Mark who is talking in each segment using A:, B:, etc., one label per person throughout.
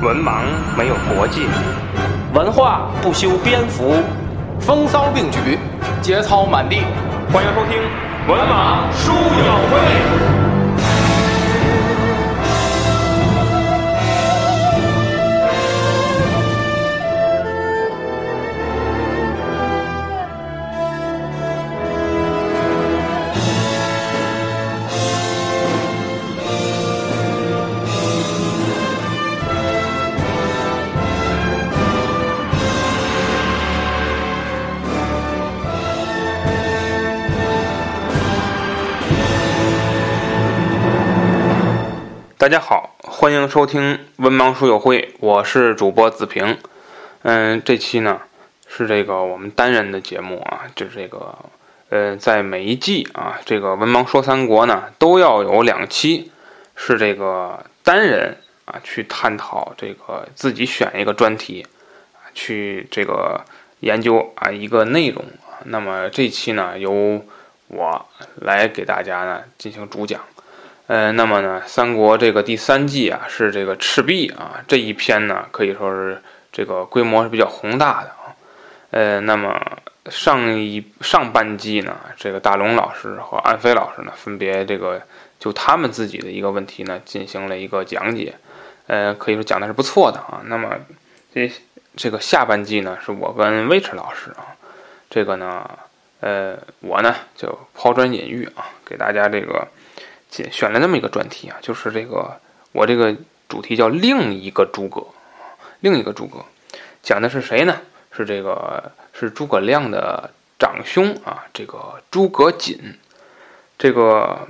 A: 文盲没有国界，
B: 文化不修边幅，
C: 风骚并举，节操满地。
A: 欢迎收听《文盲书友会》。大家好，欢迎收听文盲书友会，我是主播子平。嗯，这期呢是这个我们单人的节目啊，就是这个呃，在每一季啊，这个文盲说三国呢都要有两期是这个单人啊去探讨这个自己选一个专题啊去这个研究啊一个内容。那么这期呢由我来给大家呢进行主讲。呃，那么呢，三国这个第三季啊，是这个赤壁啊这一篇呢，可以说是这个规模是比较宏大的啊。呃，那么上一上半季呢，这个大龙老师和安飞老师呢，分别这个就他们自己的一个问题呢，进行了一个讲解，呃，可以说讲的是不错的啊。那么这这个下半季呢，是我跟魏迟老师啊，这个呢，呃，我呢就抛砖引玉啊，给大家这个。选了那么一个专题啊，就是这个我这个主题叫另一个诸葛，另一个诸葛，讲的是谁呢？是这个是诸葛亮的长兄啊，这个诸葛瑾，这个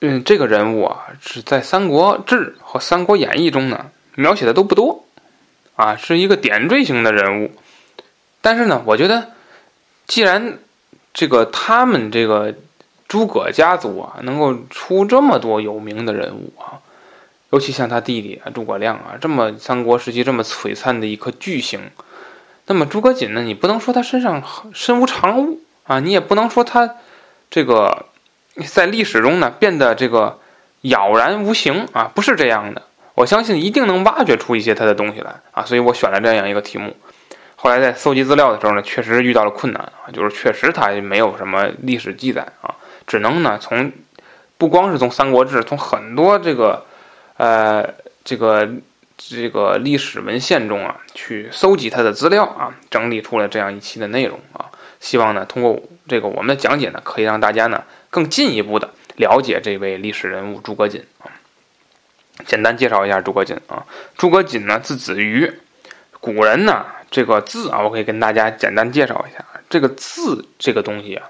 A: 嗯，这个人物啊是在《三国志》和《三国演义》中呢描写的都不多啊，是一个点缀型的人物。但是呢，我觉得既然这个他们这个。诸葛家族啊，能够出这么多有名的人物啊，尤其像他弟弟啊诸葛亮啊，这么三国时期这么璀璨的一颗巨星。那么诸葛瑾呢，你不能说他身上身无长物啊，你也不能说他这个在历史中呢变得这个杳然无形啊，不是这样的。我相信一定能挖掘出一些他的东西来啊，所以我选了这样一个题目。后来在搜集资料的时候呢，确实遇到了困难啊，就是确实他没有什么历史记载啊。只能呢，从不光是从《三国志》，从很多这个呃这个这个历史文献中啊，去搜集它的资料啊，整理出了这样一期的内容啊。希望呢，通过这个我们的讲解呢，可以让大家呢更进一步的了解这位历史人物诸葛瑾啊。简单介绍一下诸葛瑾啊，诸葛瑾呢字子瑜，古人呢这个字啊，我可以跟大家简单介绍一下，这个字这个东西啊。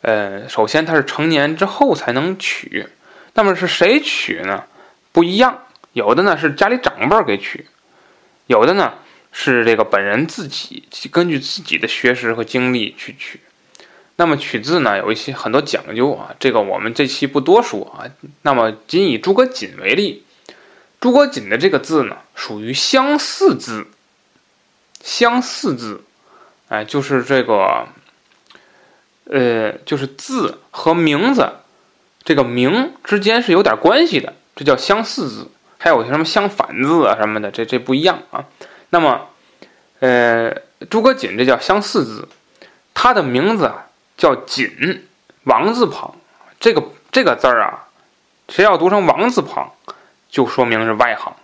A: 呃，首先他是成年之后才能取，那么是谁取呢？不一样，有的呢是家里长辈给取，有的呢是这个本人自己根据自己的学识和经历去取。那么取字呢有一些很多讲究啊，这个我们这期不多说啊。那么仅以诸葛瑾为例，诸葛瑾的这个字呢属于相似字，相似字，哎，就是这个。呃，就是字和名字，这个名之间是有点关系的，这叫相似字。还有什么相反字啊什么的，这这不一样啊。那么，呃，诸葛瑾这叫相似字，他的名字啊叫瑾，王字旁。这个这个字儿啊，谁要读成王字旁，就说明是外行。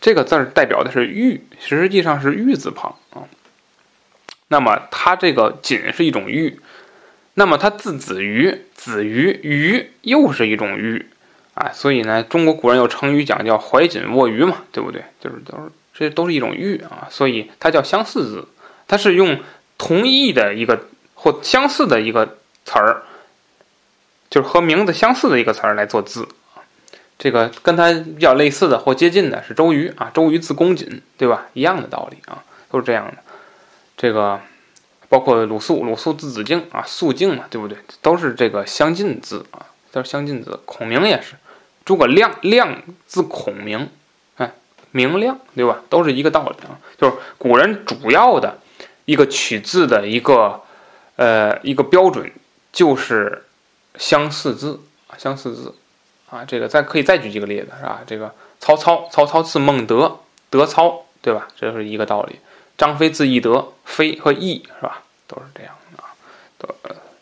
A: 这个字儿代表的是玉，实际上是玉字旁啊。那么，它这个瑾是一种玉。那么它字子鱼，子鱼鱼又是一种鱼，啊，所以呢，中国古人有成语讲叫怀瑾握鱼嘛，对不对？就是都是这都是一种玉啊，所以它叫相似字，它是用同义的一个或相似的一个词儿，就是和名字相似的一个词儿来做字。这个跟它比较类似的或接近的是周瑜啊，周瑜字公瑾，对吧？一样的道理啊，都是这样的。这个。包括鲁肃，鲁肃字子敬啊，肃敬嘛，对不对？都是这个相近字啊，都是相近字。孔明也是，诸葛亮，亮字孔明，哎，明亮，对吧？都是一个道理啊。就是古人主要的一个取字的一个呃一个标准，就是相似字啊，相似字啊，这个再可以再举几个例子是吧？这个曹操，曹操字孟德，德操，对吧？这是一个道理。张飞字翼德，飞和翼是吧？都是这样的啊。都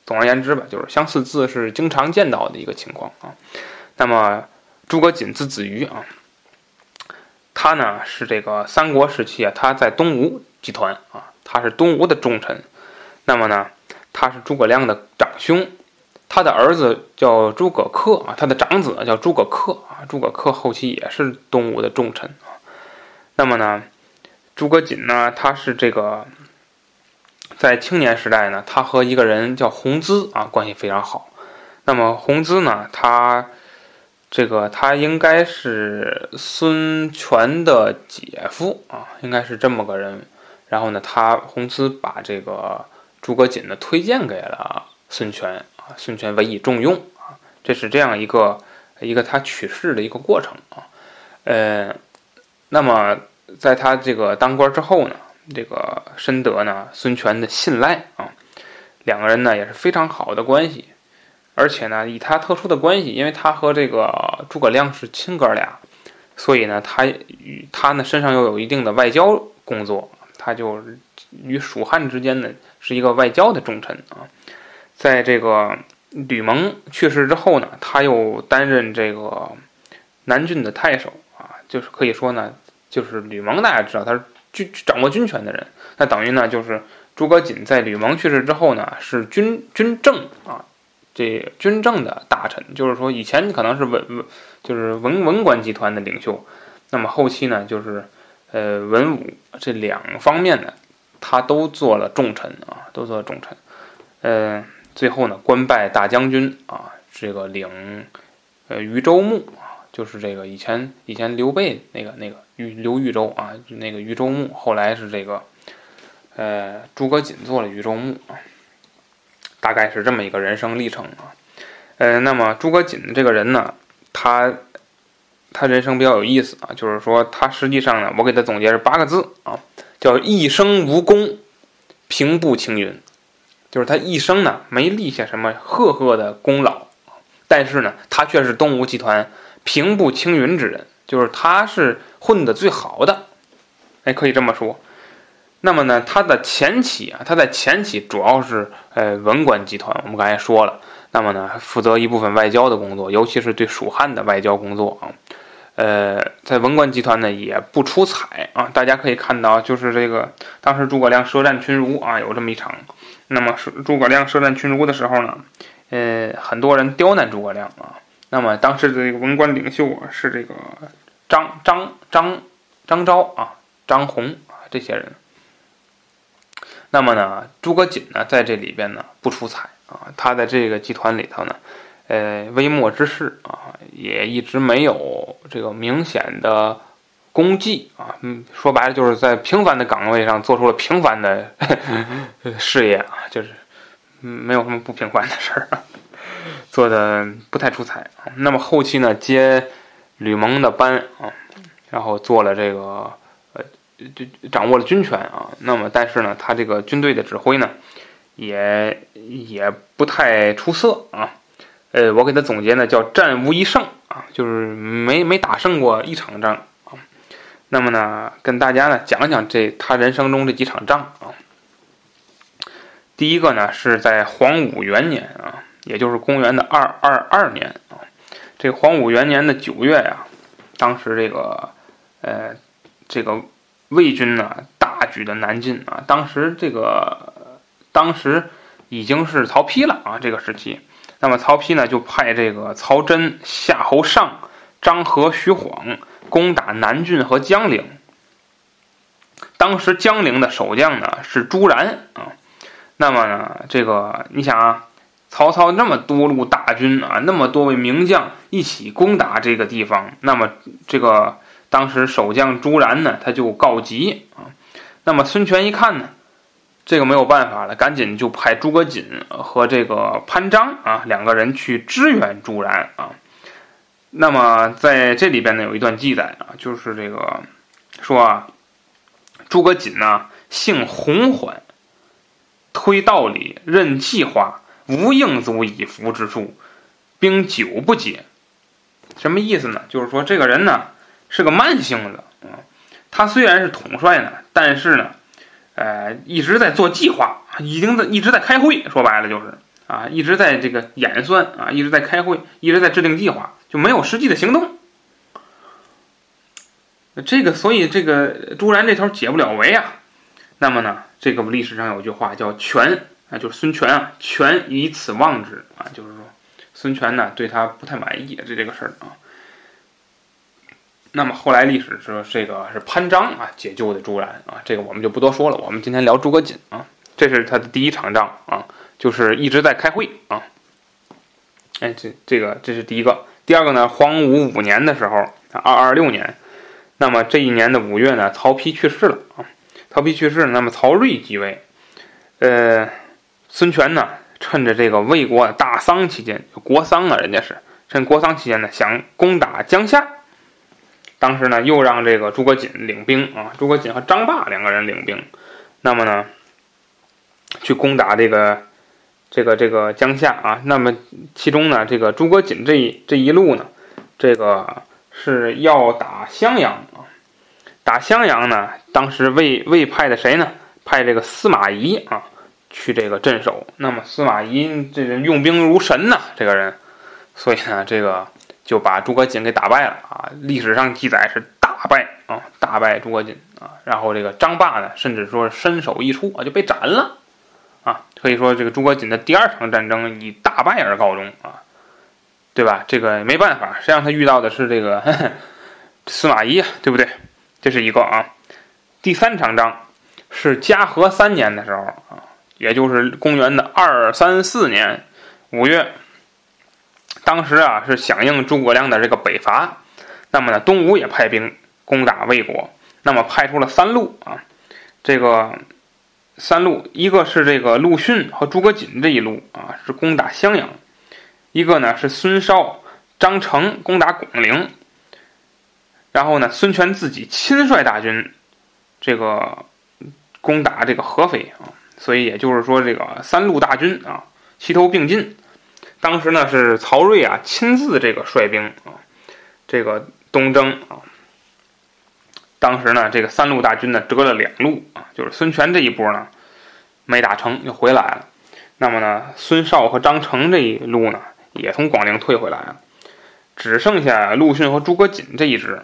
A: 总而言之吧，就是相似字是经常见到的一个情况啊。那么诸葛瑾字子瑜啊，他呢是这个三国时期啊，他在东吴集团啊，他是东吴的重臣。那么呢，他是诸葛亮的长兄，他的儿子叫诸葛恪啊，他的长子叫诸葛恪啊，诸葛恪后期也是东吴的重臣啊。那么呢，诸葛瑾呢，他是这个在青年时代呢，他和一个人叫洪资啊，关系非常好。那么洪资呢，他这个他应该是孙权的姐夫啊，应该是这么个人。然后呢，他洪资把这个诸葛瑾呢推荐给了孙权啊，孙权委以重用啊，这是这样一个一个他取士的一个过程啊。呃，那么在他这个当官之后呢，这个深得呢孙权的信赖啊，两个人呢也是非常好的关系。而且呢，以他特殊的关系，因为他和这个诸葛亮是亲哥俩，所以呢，他与他呢身上又有一定的外交工作，他就与蜀汉之间呢是一个外交的重臣啊。在这个吕蒙去世之后呢，他又担任这个南郡的太守啊，就是可以说呢，就是吕蒙大家知道他是军掌握军权的人，那等于呢就是诸葛瑾在吕蒙去世之后呢是军军政啊。这军政的大臣，就是说以前可能是文文，就是文文官集团的领袖，那么后期呢，就是呃文武这两方面呢，他都做了重臣啊，都做了重臣，呃，最后呢官拜大将军啊，这个领呃豫州牧啊，就是这个以前以前刘备那个那个豫刘豫州啊，那个豫州牧，后来是这个呃诸葛瑾做了豫州牧啊。大概是这么一个人生历程啊，呃，那么诸葛瑾这个人呢，他他人生比较有意思啊，就是说他实际上呢，我给他总结是八个字啊，叫一生无功，平步青云，就是他一生呢没立下什么赫赫的功劳，但是呢，他却是东吴集团平步青云之人，就是他是混的最好的，哎，可以这么说。那么呢，他的前期啊，他在前期主要是呃文官集团，我们刚才说了。那么呢，负责一部分外交的工作，尤其是对蜀汉的外交工作啊。呃，在文官集团呢，也不出彩啊。大家可以看到，就是这个当时诸葛亮舌战群儒啊，有这么一场。那么诸葛亮舌战群儒的时候呢，呃，很多人刁难诸葛亮啊。那么当时的这个文官领袖啊，是这个张张张张昭啊、张宏啊这些人。那么呢，诸葛瑾呢，在这里边呢不出彩啊，他在这个集团里头呢，呃，微末之事啊，也一直没有这个明显的功绩啊，嗯，说白了就是在平凡的岗位上做出了平凡的 事业啊，就是没有什么不平凡的事儿，做的不太出彩。那么后期呢，接吕蒙的班啊，然后做了这个。就掌握了军权啊，那么但是呢，他这个军队的指挥呢，也也不太出色啊。呃，我给他总结呢，叫战无一胜啊，就是没没打胜过一场仗啊。那么呢，跟大家呢讲讲这他人生中这几场仗啊。第一个呢是在黄武元年啊，也就是公元的二二二年啊。这黄武元年的九月呀，当时这个呃这个。魏军呢，大举的南进啊！当时这个，当时已经是曹丕了啊。这个时期，那么曹丕呢，就派这个曹真、夏侯尚、张合、徐晃攻打南郡和江陵。当时江陵的守将呢是朱然啊。那么呢，这个你想啊，曹操那么多路大军啊，那么多位名将一起攻打这个地方，那么这个。当时守将朱然呢，他就告急啊。那么孙权一看呢，这个没有办法了，赶紧就派诸葛瑾和这个潘璋啊两个人去支援朱然啊。那么在这里边呢，有一段记载啊，就是这个说啊，诸葛瑾呢性洪缓，推道理，任计划，无应足以服之处，兵久不解。什么意思呢？就是说这个人呢是个慢性子啊，他虽然是统帅呢，但是呢，呃，一直在做计划，已经在一直在开会，说白了就是啊，一直在这个演算啊，一直在开会，一直在制定计划，就没有实际的行动。这个，所以这个朱然这头解不了围啊。那么呢，这个历史上有句话叫“权”啊，就是孙权啊，“权以此望之”啊，就是说孙权呢对他不太满意，这这个事儿啊。那么后来历史说这个是潘璋啊解救的朱然啊，这个我们就不多说了。我们今天聊诸葛瑾啊，这是他的第一场仗啊，就是一直在开会啊。哎，这这个这是第一个。第二个呢，黄武五年的时候，二二六年。那么这一年的五月呢，曹丕去世了啊。曹丕去世，那么曹睿继位。呃，孙权呢，趁着这个魏国大丧期间，国丧啊，人家是趁国丧期间呢，想攻打江夏。当时呢，又让这个诸葛瑾领兵啊，诸葛瑾和张霸两个人领兵。那么呢，去攻打这个这个这个江夏啊。那么其中呢，这个诸葛瑾这一这一路呢，这个。是要打襄阳啊，打襄阳呢？当时魏魏派的谁呢？派这个司马懿啊，去这个镇守。那么司马懿这人用兵如神呐，这个人，所以呢，这个就把诸葛瑾给打败了啊。历史上记载是大败啊，大败诸葛瑾啊。然后这个张霸呢，甚至说身首异处啊，就被斩了啊。可以说这个诸葛瑾的第二场战争以大败而告终啊。对吧？这个没办法，谁让他遇到的是这个 司马懿啊，对不对？这是一个啊。第三场仗是嘉禾三年的时候啊，也就是公元的二三四年五月。当时啊是响应诸葛亮的这个北伐，那么呢，东吴也派兵攻打魏国，那么派出了三路啊。这个三路，一个是这个陆逊和诸葛瑾这一路啊，是攻打襄阳。一个呢是孙绍、张成攻打广陵，然后呢，孙权自己亲率大军，这个攻打这个合肥啊，所以也就是说，这个三路大军啊齐头并进。当时呢是曹睿啊亲自这个率兵啊，这个东征啊。当时呢这个三路大军呢折了两路啊，就是孙权这一波呢没打成又回来了，那么呢孙绍和张成这一路呢。也从广陵退回来了，只剩下陆逊和诸葛瑾这一支。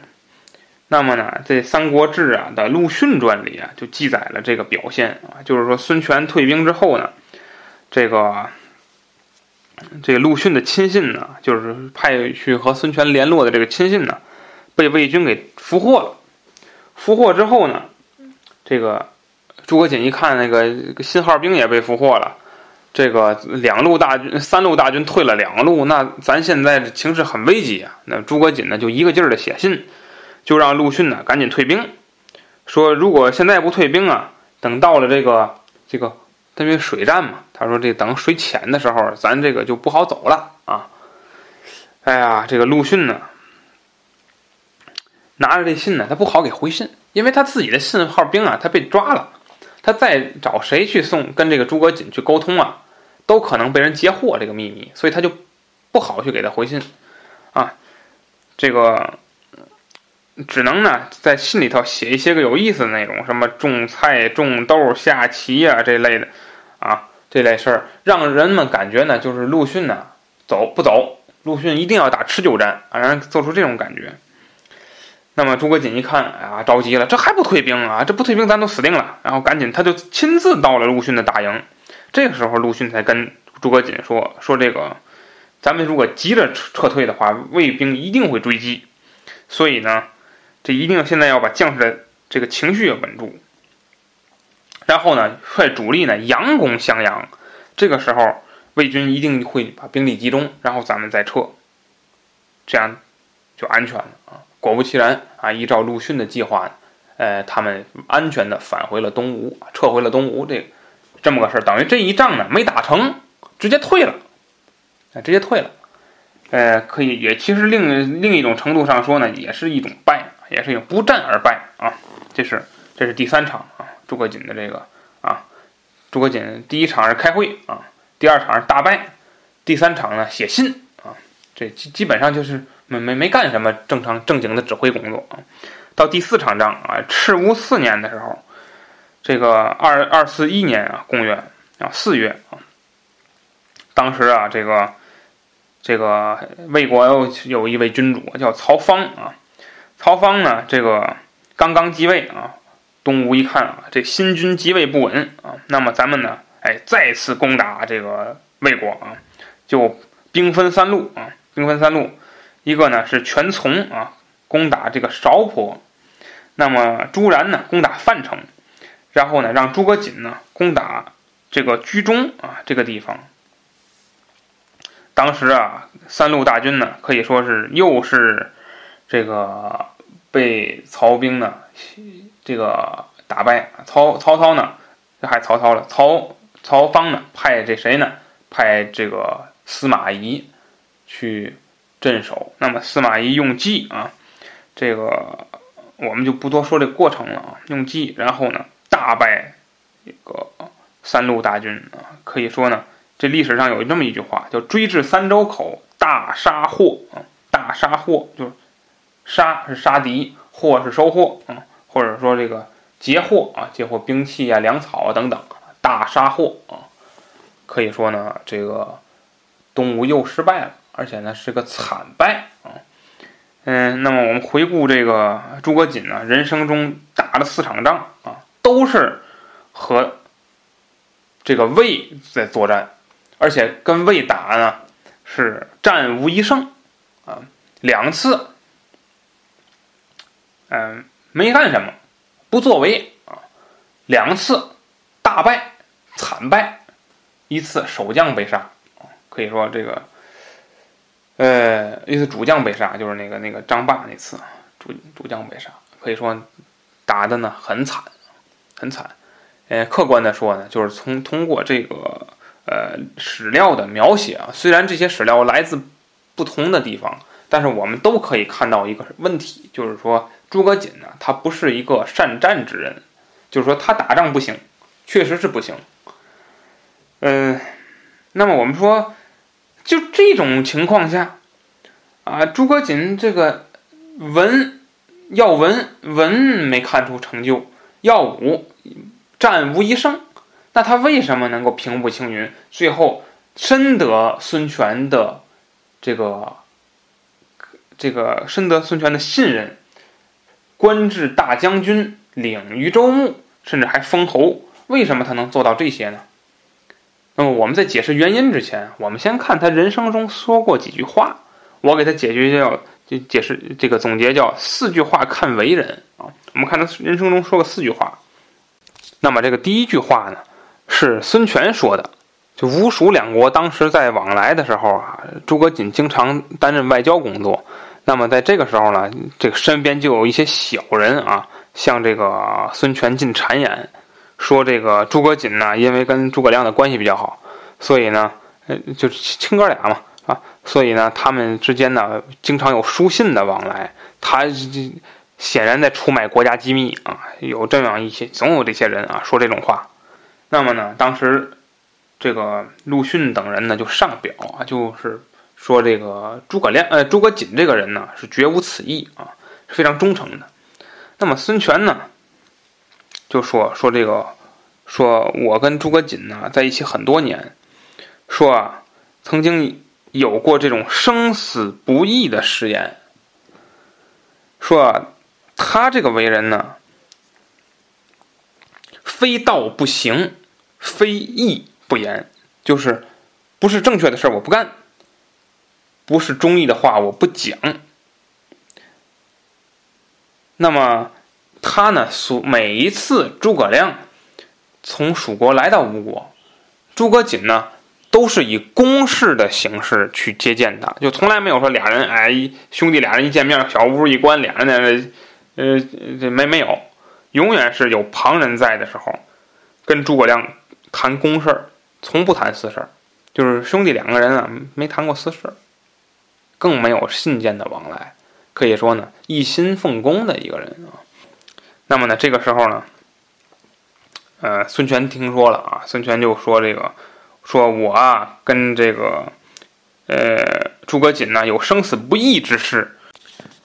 A: 那么呢，这《三国志》啊的《陆逊传》里啊，就记载了这个表现啊，就是说孙权退兵之后呢，这个这个陆逊的亲信呢，就是派去和孙权联络的这个亲信呢，被魏军给俘获了。俘获之后呢，这个诸葛瑾一看，那个信号兵也被俘获了。这个两路大军、三路大军退了两路，那咱现在的情势很危急啊！那诸葛瑾呢，就一个劲儿的写信，就让陆逊呢赶紧退兵，说如果现在不退兵啊，等到了这个这个，因为水战嘛，他说这等水浅的时候，咱这个就不好走了啊！哎呀，这个陆逊呢，拿着这信呢，他不好给回信，因为他自己的信号兵啊，他被抓了，他再找谁去送跟这个诸葛瑾去沟通啊？都可能被人截获这个秘密，所以他就不好去给他回信，啊，这个只能呢在信里头写一些个有意思的内容，什么种菜、种豆、下棋啊这类的，啊这类事儿，让人们感觉呢就是陆逊呢走不走，陆逊一定要打持久战啊，让人做出这种感觉。那么诸葛瑾一看，啊着急了，这还不退兵啊？这不退兵，咱都死定了。然后赶紧他就亲自到了陆逊的大营。这个时候，陆逊才跟诸葛瑾说：“说这个，咱们如果急着撤撤退的话，魏兵一定会追击。所以呢，这一定现在要把将士的这个情绪稳住。然后呢，率主力呢佯攻襄阳。这个时候，魏军一定会把兵力集中，然后咱们再撤，这样就安全了啊！果不其然啊，依照陆逊的计划，呃，他们安全的返回了东吴，撤回了东吴。这。”这么个事儿，等于这一仗呢没打成，直接退了，啊，直接退了，呃，可以也其实另另一种程度上说呢，也是一种败，也是一种不战而败啊。这是这是第三场啊，诸葛瑾的这个啊，诸葛瑾第一场是开会啊，第二场是大败，第三场呢写信啊，这基基本上就是没没没干什么正常正经的指挥工作啊。到第四场仗啊，赤乌四年的时候，这个二二四一年啊，公元啊四月啊，当时啊，这个这个魏国有有一位君主叫曹芳啊，曹芳呢，这个刚刚继位啊，东吴一看啊，这新君继位不稳啊，那么咱们呢，哎，再次攻打这个魏国啊，就兵分三路啊，兵分三路，一个呢是全从啊，攻打这个韶坡。那么朱然呢，攻打范城，然后呢，让诸葛瑾呢攻打这个居中啊这个地方。当时啊，三路大军呢，可以说是又是这个被曹兵呢这个打败。曹曹操呢，这还曹操了，曹曹芳呢派这谁呢？派这个司马懿去镇守。那么司马懿用计啊，这个。我们就不多说这过程了啊，用计，然后呢，大败这个三路大军啊，可以说呢，这历史上有这么一句话，叫“追至三周口，大杀获”啊，大杀获就是杀是杀敌，获是收获啊，或者说这个截获啊，截获兵器啊、粮草啊等等，大杀获啊，可以说呢，这个东吴又失败了，而且呢是个惨败啊。嗯，那么我们回顾这个诸葛瑾呢，人生中打了四场仗啊，都是和这个魏在作战，而且跟魏打呢是战无一胜啊，两次，嗯，没干什么，不作为啊，两次大败惨败，一次守将被杀，可以说这个。呃，一次主将被杀，就是那个那个张霸那次，主主将被杀，可以说打的呢很惨，很惨。呃，客观的说呢，就是从通过这个呃史料的描写啊，虽然这些史料来自不同的地方，但是我们都可以看到一个问题，就是说诸葛瑾呢，他不是一个善战之人，就是说他打仗不行，确实是不行。嗯，那么我们说。就这种情况下，啊，诸葛瑾这个文要文文没看出成就，要武战无一胜，那他为什么能够平步青云，最后深得孙权的这个这个深得孙权的信任，官至大将军，领豫州牧，甚至还封侯？为什么他能做到这些呢？那么我们在解释原因之前，我们先看他人生中说过几句话。我给他解决叫就解释这个总结叫四句话看为人啊。我们看他人生中说过四句话。那么这个第一句话呢，是孙权说的。就吴蜀两国当时在往来的时候啊，诸葛瑾经常担任外交工作。那么在这个时候呢，这个身边就有一些小人啊，向这个孙权进谗言。说这个诸葛瑾呢，因为跟诸葛亮的关系比较好，所以呢，呃，就是亲哥俩嘛，啊，所以呢，他们之间呢，经常有书信的往来。他这显然在出卖国家机密啊，有这样一些，总有这些人啊说这种话。那么呢，当时这个陆逊等人呢就上表啊，就是说这个诸葛亮，呃，诸葛瑾这个人呢是绝无此意啊，是非常忠诚的。那么孙权呢？就说说这个，说我跟诸葛瑾呢在一起很多年，说啊曾经有过这种生死不义的誓言，说他这个为人呢，非道不行，非义不言，就是不是正确的事我不干，不是忠义的话我不讲，那么。他呢，所每一次诸葛亮从蜀国来到吴国，诸葛瑾呢都是以公事的形式去接见他，就从来没有说俩人哎兄弟俩人一见面小屋一关，俩人在呃这没没有，永远是有旁人在的时候，跟诸葛亮谈公事，从不谈私事，就是兄弟两个人啊没谈过私事儿，更没有信件的往来，可以说呢一心奉公的一个人啊。那么呢，这个时候呢，呃，孙权听说了啊，孙权就说：“这个，说我啊，跟这个，呃，诸葛瑾呢有生死不义之事，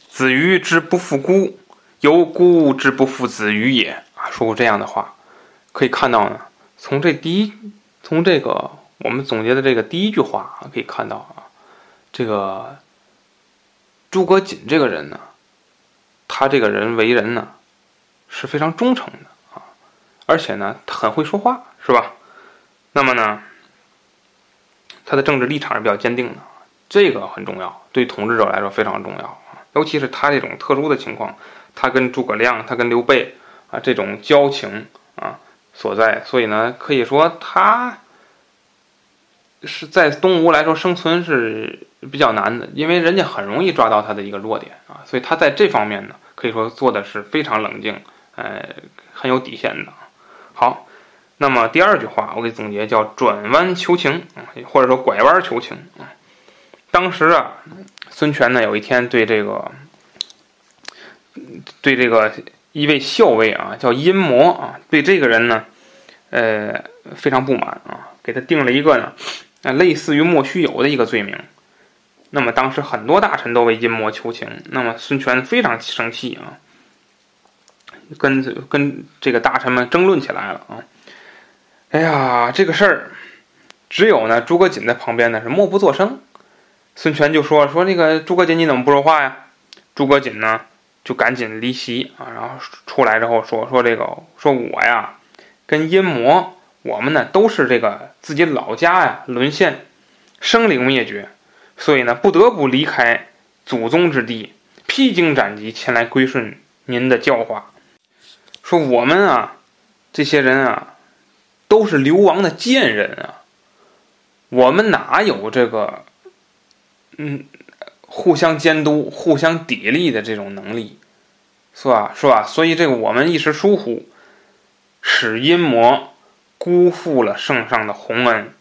A: 子瑜之不负孤，犹孤之不负子瑜也啊，说过这样的话。可以看到呢，从这第一，从这个我们总结的这个第一句话啊，可以看到啊，这个诸葛瑾这个人呢，他这个人为人呢是非常忠诚的啊，而且呢他很会说话，是吧？那么呢，他的政治立场是比较坚定的，这个很重要，对统治者来说非常重要啊，尤其是他这种特殊的情况，他跟诸葛亮，他跟刘备啊这种交情啊。所在，所以呢，可以说他是在东吴来说生存是比较难的，因为人家很容易抓到他的一个弱点啊，所以他在这方面呢，可以说做的是非常冷静，呃，很有底线的。好，那么第二句话我给总结叫转弯求情啊或者说拐弯求情啊。当时啊，孙权呢有一天对这个对这个。一位校尉啊，叫阴魔啊，对这个人呢，呃，非常不满啊，给他定了一个呢，啊，类似于莫须有的一个罪名。那么当时很多大臣都为阴魔求情，那么孙权非常生气啊，跟跟这个大臣们争论起来了啊。哎呀，这个事儿，只有呢诸葛瑾在旁边呢是默不作声。孙权就说说那个诸葛瑾你怎么不说话呀？诸葛瑾呢？就赶紧离席啊，然后出来之后说说这个，说我呀，跟阴魔，我们呢都是这个自己老家呀沦陷，生灵灭绝，所以呢不得不离开祖宗之地，披荆斩棘前来归顺您的教化。说我们啊，这些人啊，都是流亡的贱人啊，我们哪有这个，嗯。互相监督、互相砥砺的这种能力，是吧？是吧？所以这个我们一时疏忽，使阴魔辜负了圣上的洪恩。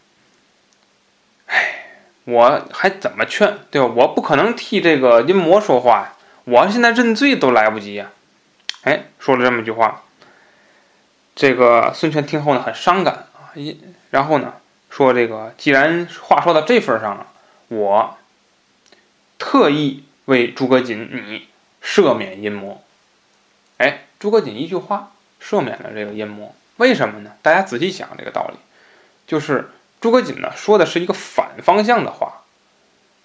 A: 哎，我还怎么劝？对吧？我不可能替这个阴魔说话呀！我现在认罪都来不及呀！哎，说了这么一句话，这个孙权听后呢，很伤感啊。一然后呢，说这个既然话说到这份上了，我。特意为诸葛瑾你赦免阴谋，哎，诸葛瑾一句话赦免了这个阴谋，为什么呢？大家仔细想这个道理，就是诸葛瑾呢说的是一个反方向的话，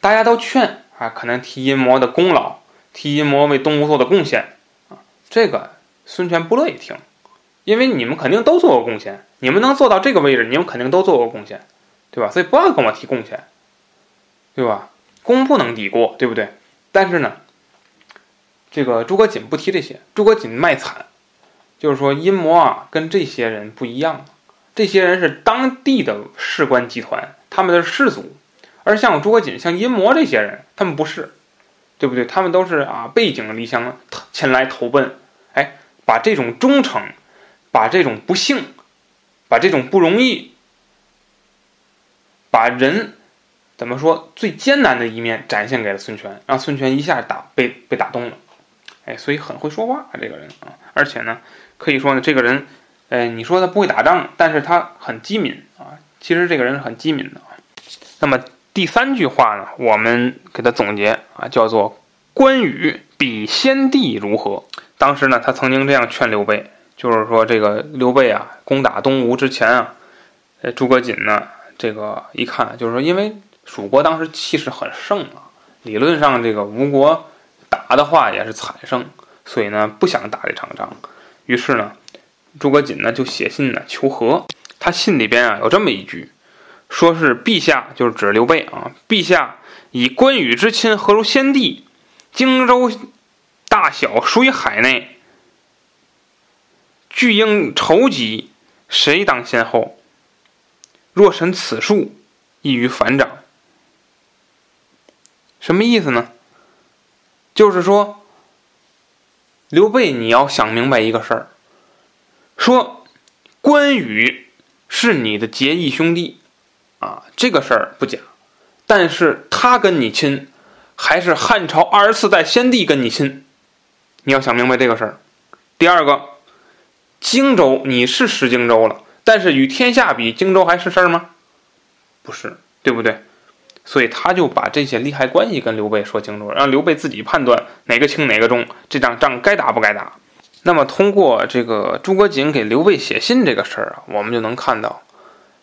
A: 大家都劝啊，可能提阴谋的功劳，提阴谋为东吴做的贡献啊，这个孙权不乐意听，因为你们肯定都做过贡献，你们能做到这个位置，你们肯定都做过贡献，对吧？所以不要跟我提贡献，对吧？功不能抵过，对不对？但是呢，这个诸葛瑾不提这些。诸葛瑾卖惨，就是说阴谋啊，跟这些人不一样。这些人是当地的士官集团，他们的士族，而像诸葛瑾、像阴谋这些人，他们不是，对不对？他们都是啊，背井离乡前来投奔。哎，把这种忠诚，把这种不幸，把这种不容易，把人。怎么说？最艰难的一面展现给了孙权，让孙权一下打被被打动了，哎，所以很会说话这个人啊，而且呢，可以说呢，这个人，哎，你说他不会打仗，但是他很机敏啊。其实这个人是很机敏的。那么第三句话呢，我们给他总结啊，叫做“关羽比先帝如何”。当时呢，他曾经这样劝刘备，就是说这个刘备啊，攻打东吴之前啊，呃，诸葛瑾呢，这个一看就是说，因为。蜀国当时气势很盛啊，理论上这个吴国打的话也是惨胜，所以呢不想打这场仗。于是呢，诸葛瑾呢就写信呢求和。他信里边啊有这么一句，说是陛下就是指刘备啊，陛下以关羽之亲何如先帝？荆州大小属于海内，俱应筹集，谁当先后？若审此数，易于反掌。什么意思呢？就是说，刘备，你要想明白一个事儿，说关羽是你的结义兄弟啊，这个事儿不假，但是他跟你亲，还是汉朝二十四代先帝跟你亲，你要想明白这个事儿。第二个，荆州你是失荆州了，但是与天下比，荆州还是事儿吗？不是，对不对？所以他就把这些利害关系跟刘备说清楚，让刘备自己判断哪个轻哪个重，这场仗该打不该打。那么通过这个诸葛瑾给刘备写信这个事儿啊，我们就能看到，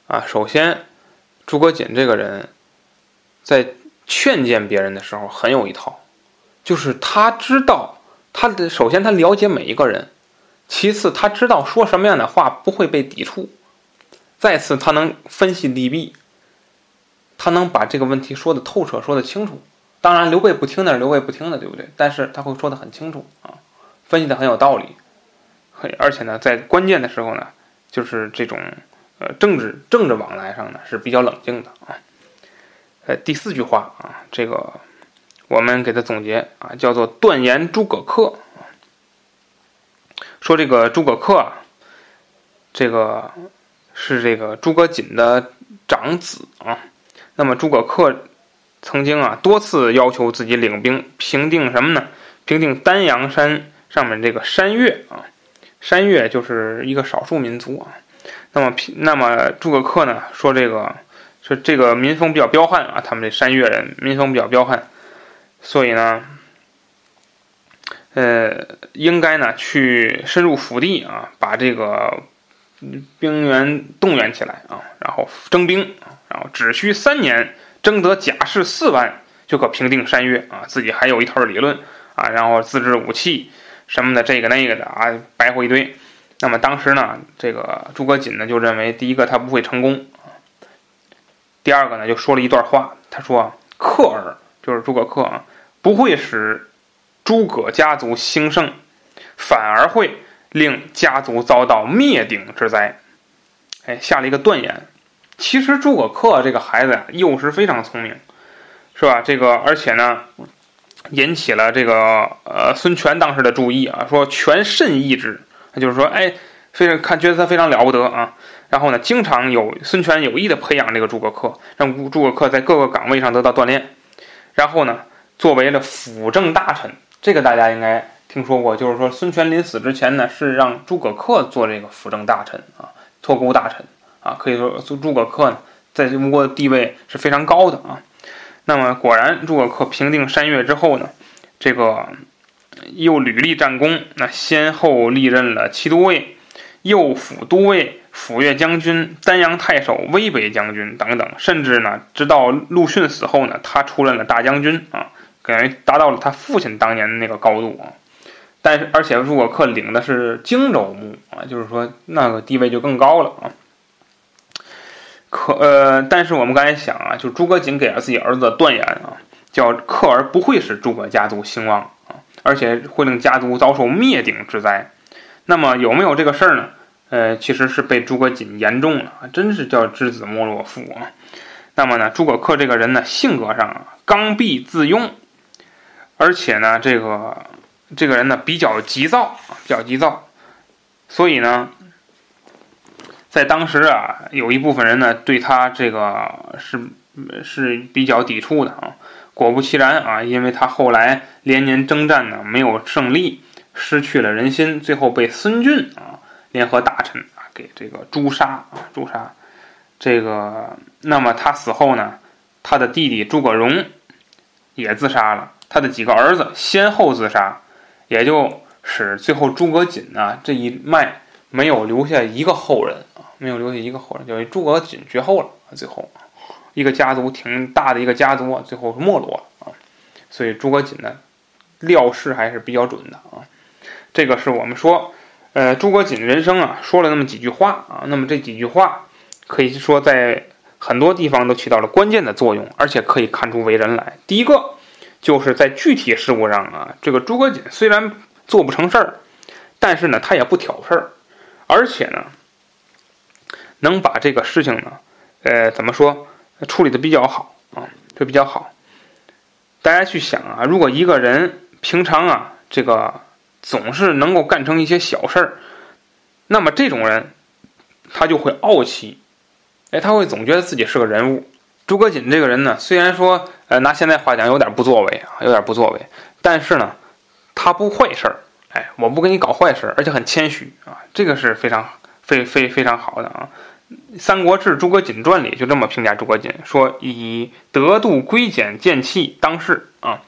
A: 啊，首先诸葛瑾这个人，在劝谏别人的时候很有一套，就是他知道他的首先他了解每一个人，其次他知道说什么样的话不会被抵触，再次他能分析利弊，他能把这个问题说的透彻，说的清楚。当然刘备不听的，刘备不听的，对不对？但是他会说的很清楚啊。分析的很有道理，而且呢，在关键的时候呢，就是这种呃政治政治往来上呢是比较冷静的啊。呃，第四句话啊，这个我们给他总结啊，叫做断言诸葛恪说这个诸葛恪啊，这个是这个诸葛瑾的长子啊。那么诸葛恪曾经啊多次要求自己领兵平定什么呢？平定丹阳山。上面这个山岳啊，山岳就是一个少数民族啊。那么平，那么诸葛恪呢说这个说这个民风比较彪悍啊，他们这山岳人民风比较彪悍，所以呢，呃，应该呢去深入腹地啊，把这个兵员动员起来啊，然后征兵，然然后只需三年征得甲士四万，就可平定山岳啊。自己还有一套理论啊，然后自制武器。什么的，这个那个的啊，白活一堆。那么当时呢，这个诸葛瑾呢就认为，第一个他不会成功啊，第二个呢就说了一段话，他说：“克尔就是诸葛恪啊，不会使诸葛家族兴盛，反而会令家族遭到灭顶之灾。”哎，下了一个断言。其实诸葛恪这个孩子呀，幼时非常聪明，是吧？这个而且呢。引起了这个呃孙权当时的注意啊，说权甚异之，就是说哎，非常看觉得他非常了不得啊。然后呢，经常有孙权有意的培养这个诸葛恪，让诸葛恪在各个岗位上得到锻炼。然后呢，作为了辅政大臣，这个大家应该听说过，就是说孙权临死之前呢，是让诸葛恪做这个辅政大臣啊，托孤大臣啊，可以说诸葛恪呢在吴国的地位是非常高的啊。那么果然，诸葛恪平定山岳之后呢，这个又屡立战功，那先后历任了七都尉、右辅都尉、抚越将军、丹阳太守、威北将军等等，甚至呢，直到陆逊死后呢，他出任了大将军啊，感觉达到了他父亲当年的那个高度啊。但是，而且诸葛恪领的是荆州牧啊，就是说那个地位就更高了啊。可呃，但是我们刚才想啊，就诸葛瑾给了自己儿子的断言啊，叫克儿不会使诸葛家族兴旺啊，而且会令家族遭受灭顶之灾。那么有没有这个事儿呢？呃，其实是被诸葛瑾言中了，真是叫知子莫若父啊。那么呢，诸葛恪这个人呢，性格上啊刚愎自用，而且呢，这个这个人呢比较急躁，比较急躁，所以呢。在当时啊，有一部分人呢对他这个是是比较抵触的啊。果不其然啊，因为他后来连年征战呢没有胜利，失去了人心，最后被孙峻啊联合大臣啊给这个诛杀啊诛杀。这个那么他死后呢，他的弟弟诸葛荣也自杀了，他的几个儿子先后自杀，也就使最后诸葛瑾呢这一脉没有留下一个后人。没有留下一个后人，就诸葛瑾绝后了。最后，一个家族挺大的一个家族，最后没落了啊。所以诸葛瑾呢，料事还是比较准的啊。这个是我们说，呃，诸葛瑾人生啊，说了那么几句话啊。那么这几句话，可以说在很多地方都起到了关键的作用，而且可以看出为人来。第一个，就是在具体事务上啊，这个诸葛瑾虽然做不成事儿，但是呢，他也不挑事儿，而且呢。能把这个事情呢，呃，怎么说处理的比较好啊？就比较好。大家去想啊，如果一个人平常啊，这个总是能够干成一些小事儿，那么这种人他就会傲气，哎，他会总觉得自己是个人物。诸葛瑾这个人呢，虽然说呃拿现在话讲有点不作为啊，有点不作为，但是呢，他不坏事儿，哎，我不跟你搞坏事儿，而且很谦虚啊，这个是非常好非非非常好的啊。《三国志·诸葛瑾传》里就这么评价诸葛瑾，说以德度规简见气当世啊，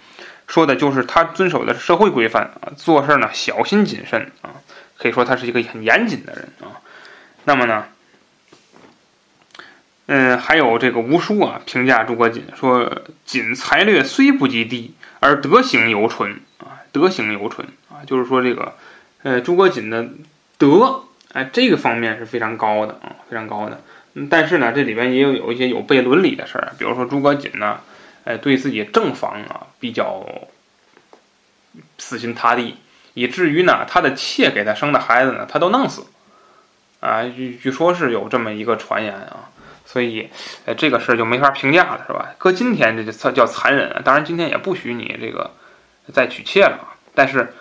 A: 说的就是他遵守的社会规范啊，做事呢小心谨慎啊，可以说他是一个很严谨的人啊。那么呢，嗯，还有这个吴书啊评价诸葛瑾说：“瑾才略虽不及第，而德行犹纯啊，德行犹纯啊，就是说这个呃诸葛瑾的德。”哎，这个方面是非常高的啊，非常高的。但是呢，这里边也有有一些有悖伦理的事儿，比如说诸葛瑾呢，哎，对自己正房啊比较死心塌地，以至于呢，他的妾给他生的孩子呢，他都弄死。啊，据据说是有这么一个传言啊，所以，哎，这个事儿就没法评价了，是吧？搁今天这就叫叫残忍。当然，今天也不许你这个再娶妾了，但是。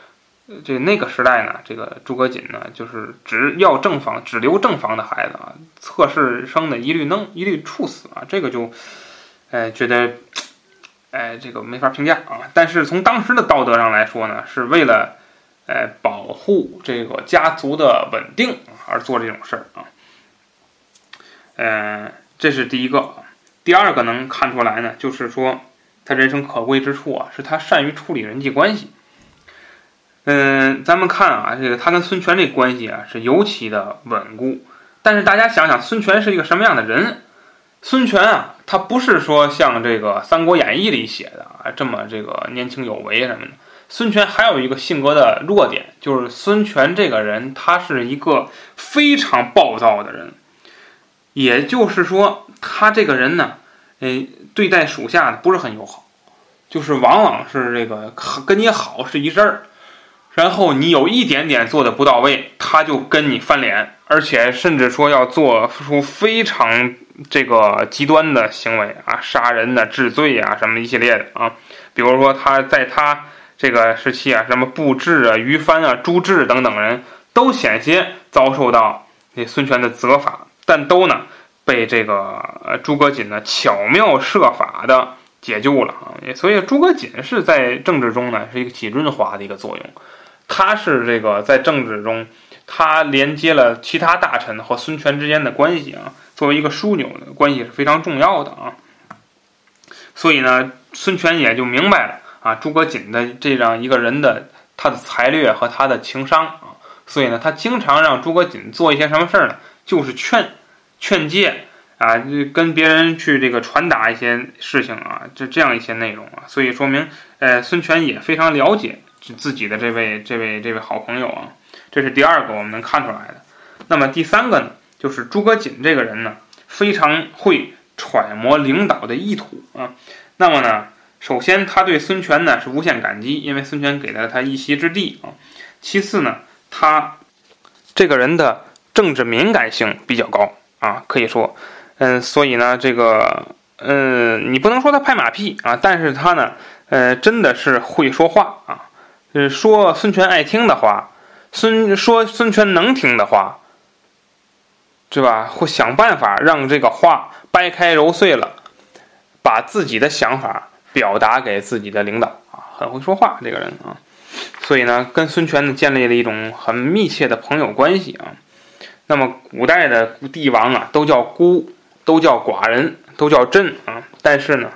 A: 这那个时代呢，这个诸葛瑾呢，就是只要正房，只留正房的孩子啊，侧室生的一律弄，一律处死啊。这个就，哎，觉得，哎，这个没法评价啊。但是从当时的道德上来说呢，是为了，呃，保护这个家族的稳定而做这种事儿啊。嗯，这是第一个。第二个能看出来呢，就是说他人生可贵之处啊，是他善于处理人际关系。嗯，咱们看啊，这个他跟孙权这关系啊是尤其的稳固。但是大家想想，孙权是一个什么样的人？孙权啊，他不是说像这个《三国演义》里写的啊这么这个年轻有为什么的。孙权还有一个性格的弱点，就是孙权这个人他是一个非常暴躁的人。也就是说，他这个人呢，哎，对待属下不是很友好，就是往往是这个跟你好是一阵儿。然后你有一点点做的不到位，他就跟你翻脸，而且甚至说要做出非常这个极端的行为啊，杀人呐、治罪啊，什么一系列的啊。比如说他在他这个时期啊，什么布置啊、于翻啊、朱志等等人都险些遭受到那孙权的责罚，但都呢被这个诸葛瑾呢巧妙设法的解救了啊。所以诸葛瑾是在政治中呢是一个起润滑的一个作用。他是这个在政治中，他连接了其他大臣和孙权之间的关系啊，作为一个枢纽的关系是非常重要的啊。所以呢，孙权也就明白了啊，诸葛瑾的这样一个人的他的才略和他的情商啊，所以呢，他经常让诸葛瑾做一些什么事儿呢？就是劝、劝诫啊，跟别人去这个传达一些事情啊，这这样一些内容啊，所以说明，呃，孙权也非常了解。自己的这位这位这位好朋友啊，这是第二个我们能看出来的。那么第三个呢，就是诸葛瑾这个人呢，非常会揣摩领导的意图啊。那么呢，首先他对孙权呢是无限感激，因为孙权给了他一席之地啊。其次呢，他这个人的政治敏感性比较高啊，可以说，嗯，所以呢，这个，嗯，你不能说他拍马屁啊，但是他呢，呃，真的是会说话啊。就是说孙权爱听的话，孙说孙权能听的话，对吧？会想办法让这个话掰开揉碎了，把自己的想法表达给自己的领导啊，很会说话这个人啊。所以呢，跟孙权呢建立了一种很密切的朋友关系啊。那么古代的帝王啊，都叫孤，都叫寡人，都叫朕啊。但是呢，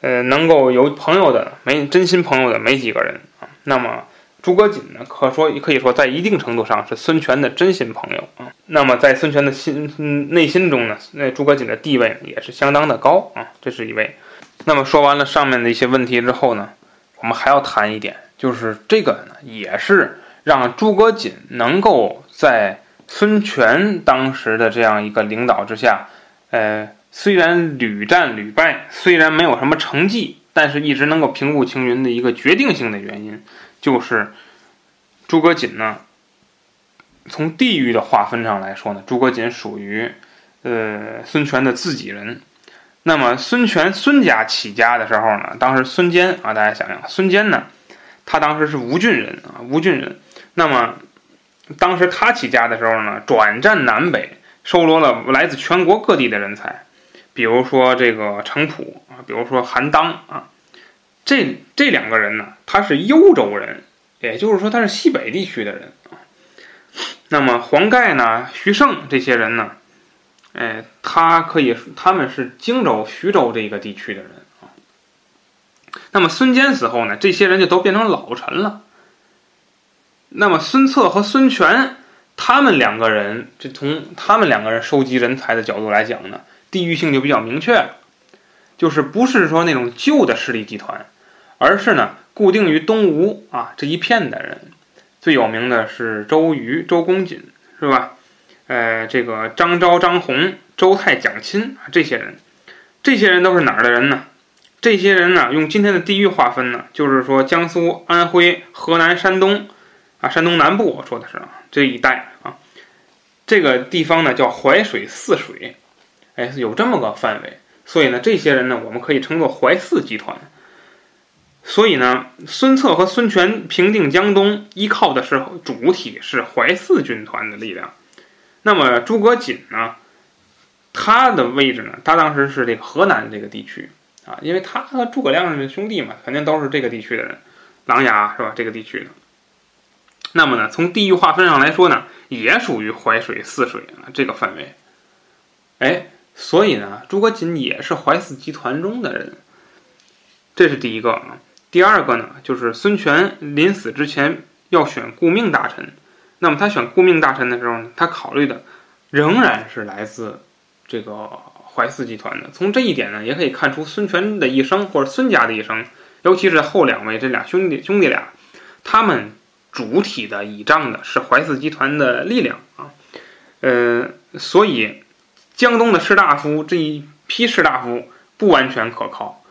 A: 呃，能够有朋友的没真心朋友的没几个人。那么，诸葛瑾呢？可说可以说，在一定程度上是孙权的真心朋友啊。那么，在孙权的心内心中呢，那诸葛瑾的地位也是相当的高啊。这是一位。那么说完了上面的一些问题之后呢，我们还要谈一点，就是这个呢，也是让诸葛瑾能够在孙权当时的这样一个领导之下，呃，虽然屡战屡败，虽然没有什么成绩。但是，一直能够平步青云的一个决定性的原因，就是诸葛瑾呢，从地域的划分上来说呢，诸葛瑾属于呃孙权的自己人。那么，孙权孙家起家的时候呢，当时孙坚啊，大家想想，孙坚呢，他当时是吴郡人啊，吴郡人。那么，当时他起家的时候呢，转战南北，收罗了来自全国各地的人才。比如说这个程普，比如说韩当啊，这这两个人呢，他是幽州人，也就是说他是西北地区的人啊。那么黄盖呢、徐盛这些人呢，哎，他可以他们是荆州、徐州这个地区的人啊。那么孙坚死后呢，这些人就都变成老臣了。那么孙策和孙权，他们两个人，这从他们两个人收集人才的角度来讲呢，地域性就比较明确了，就是不是说那种旧的势力集团，而是呢固定于东吴啊这一片的人。最有名的是周瑜、周公瑾，是吧？呃，这个张昭、张宏、周泰、蒋钦啊，这些人，这些人都是哪儿的人呢？这些人呢，用今天的地域划分呢，就是说江苏、安徽、河南、山东。啊，山东南部我说的是啊，这一带啊，这个地方呢叫淮水泗水，哎，有这么个范围，所以呢，这些人呢，我们可以称作淮泗集团。所以呢，孙策和孙权平定江东，依靠的是主体是淮泗军团的力量。那么诸葛瑾呢，他的位置呢，他当时是这个河南这个地区啊，因为他和诸葛亮是兄弟嘛，肯定都是这个地区的人，琅琊是吧？这个地区的。那么呢，从地域划分上来说呢，也属于淮水泗水啊这个范围。哎，所以呢，诸葛瑾也是淮泗集团中的人，这是第一个啊。第二个呢，就是孙权临死之前要选顾命大臣，那么他选顾命大臣的时候呢，他考虑的仍然是来自这个淮泗集团的。从这一点呢，也可以看出孙权的一生或者孙家的一生，尤其是后两位这俩兄弟兄弟俩，他们。主体的倚仗的是淮泗集团的力量啊，呃，所以江东的士大夫这一批士大夫不完全可靠，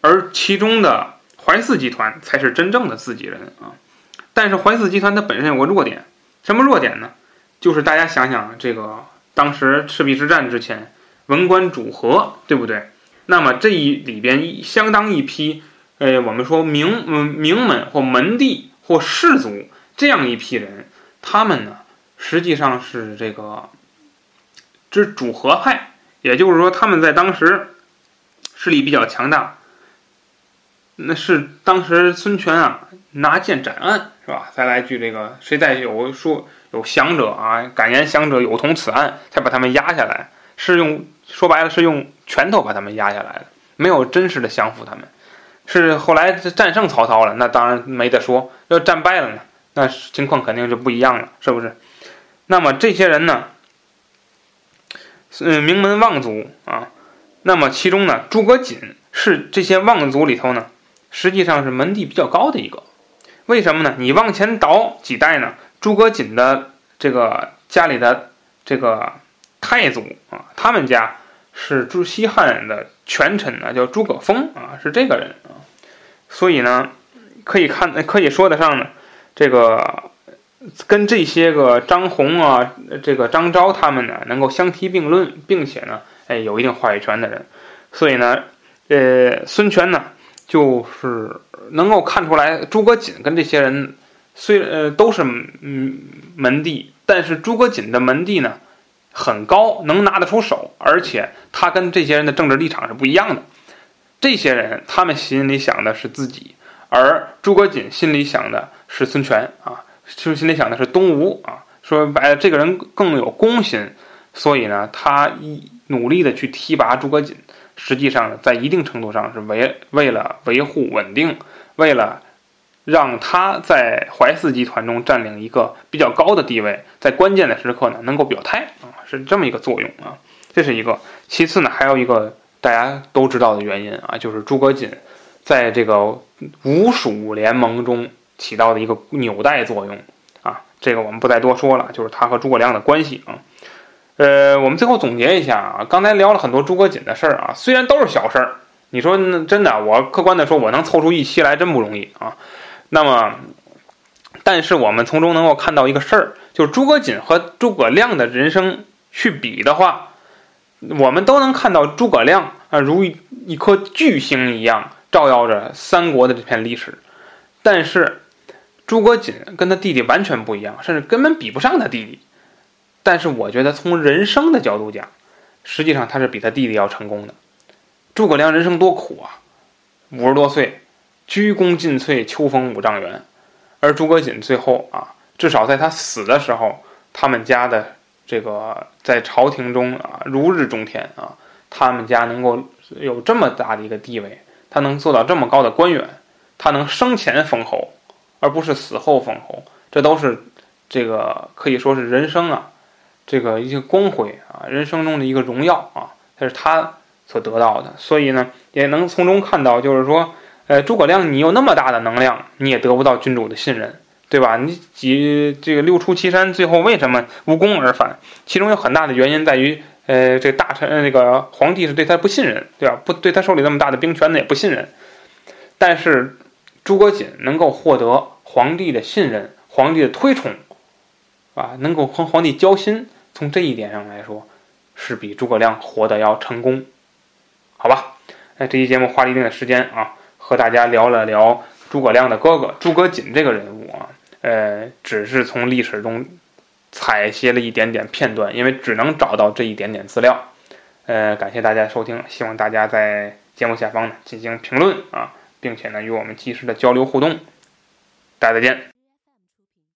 A: 而其中的淮泗集团才是真正的自己人啊。但是淮泗集团它本身有个弱点，什么弱点呢？就是大家想想，这个当时赤壁之战之前，文官主和，对不对？那么这一里边一相当一批，呃，我们说名嗯名门或门第。或士族这样一批人，他们呢实际上是这个之主和派，也就是说他们在当时势力比较强大。那是当时孙权啊拿剑斩案是吧？再来句这个谁在有说有降者啊，敢言降者有同此案，才把他们压下来，是用说白了是用拳头把他们压下来的，没有真实的降服他们。是后来战胜曹操了，那当然没得说。要战败了呢，那情况肯定就不一样了，是不是？那么这些人呢，嗯，名门望族啊，那么其中呢，诸葛瑾是这些望族里头呢，实际上是门第比较高的一个。为什么呢？你往前倒几代呢？诸葛瑾的这个家里的这个太祖啊，他们家是朱西汉的权臣呢，叫诸葛丰啊，是这个人啊。所以呢，可以看，可以说得上呢，这个跟这些个张宏啊，这个张昭他们呢，能够相提并论，并且呢，哎，有一定话语权的人。所以呢，呃，孙权呢，就是能够看出来，诸葛瑾跟这些人虽呃都是嗯门第，但是诸葛瑾的门第呢很高，能拿得出手，而且他跟这些人的政治立场是不一样的。这些人，他们心里想的是自己，而诸葛瑾心里想的是孙权啊，就心里想的是东吴啊。说白了，这个人更有公心，所以呢，他一努力的去提拔诸葛瑾，实际上，在一定程度上是为为了维护稳定，为了让他在淮泗集团中占领一个比较高的地位，在关键的时刻呢，能够表态啊，是这么一个作用啊。这是一个。其次呢，还有一个。大家都知道的原因啊，就是诸葛瑾在这个吴蜀联盟中起到的一个纽带作用啊，这个我们不再多说了，就是他和诸葛亮的关系啊。呃，我们最后总结一下啊，刚才聊了很多诸葛瑾的事儿啊，虽然都是小事儿，你说那真的，我客观的说，我能凑出一期来真不容易啊。那么，但是我们从中能够看到一个事儿，就是诸葛瑾和诸葛亮的人生去比的话。我们都能看到诸葛亮啊，如一颗巨星一样照耀着三国的这片历史。但是，诸葛瑾跟他弟弟完全不一样，甚至根本比不上他弟弟。但是，我觉得从人生的角度讲，实际上他是比他弟弟要成功的。诸葛亮人生多苦啊，五十多岁，鞠躬尽瘁，秋风五丈原。而诸葛瑾最后啊，至少在他死的时候，他们家的。这个在朝廷中啊如日中天啊，他们家能够有这么大的一个地位，他能做到这么高的官员，他能生前封侯，而不是死后封侯，这都是这个可以说是人生啊，这个一些光辉啊，人生中的一个荣耀啊，这是他所得到的，所以呢，也能从中看到，就是说，呃，诸葛亮你有那么大的能量，你也得不到君主的信任。对吧？你几这个六出祁山，最后为什么无功而返？其中有很大的原因在于，呃，这个大臣那个皇帝是对他不信任，对吧？不对他手里那么大的兵权呢也不信任。但是诸葛瑾能够获得皇帝的信任，皇帝的推崇，啊，能够和皇帝交心，从这一点上来说，是比诸葛亮活得要成功，好吧？那这期节目花了一定的时间啊，和大家聊了聊诸葛亮的哥哥诸葛瑾这个人物啊。呃，只是从历史中采撷了一点点片段，因为只能找到这一点点资料。呃，感谢大家收听，希望大家在节目下方呢进行评论啊，并且呢与我们及时的交流互动。大家再见。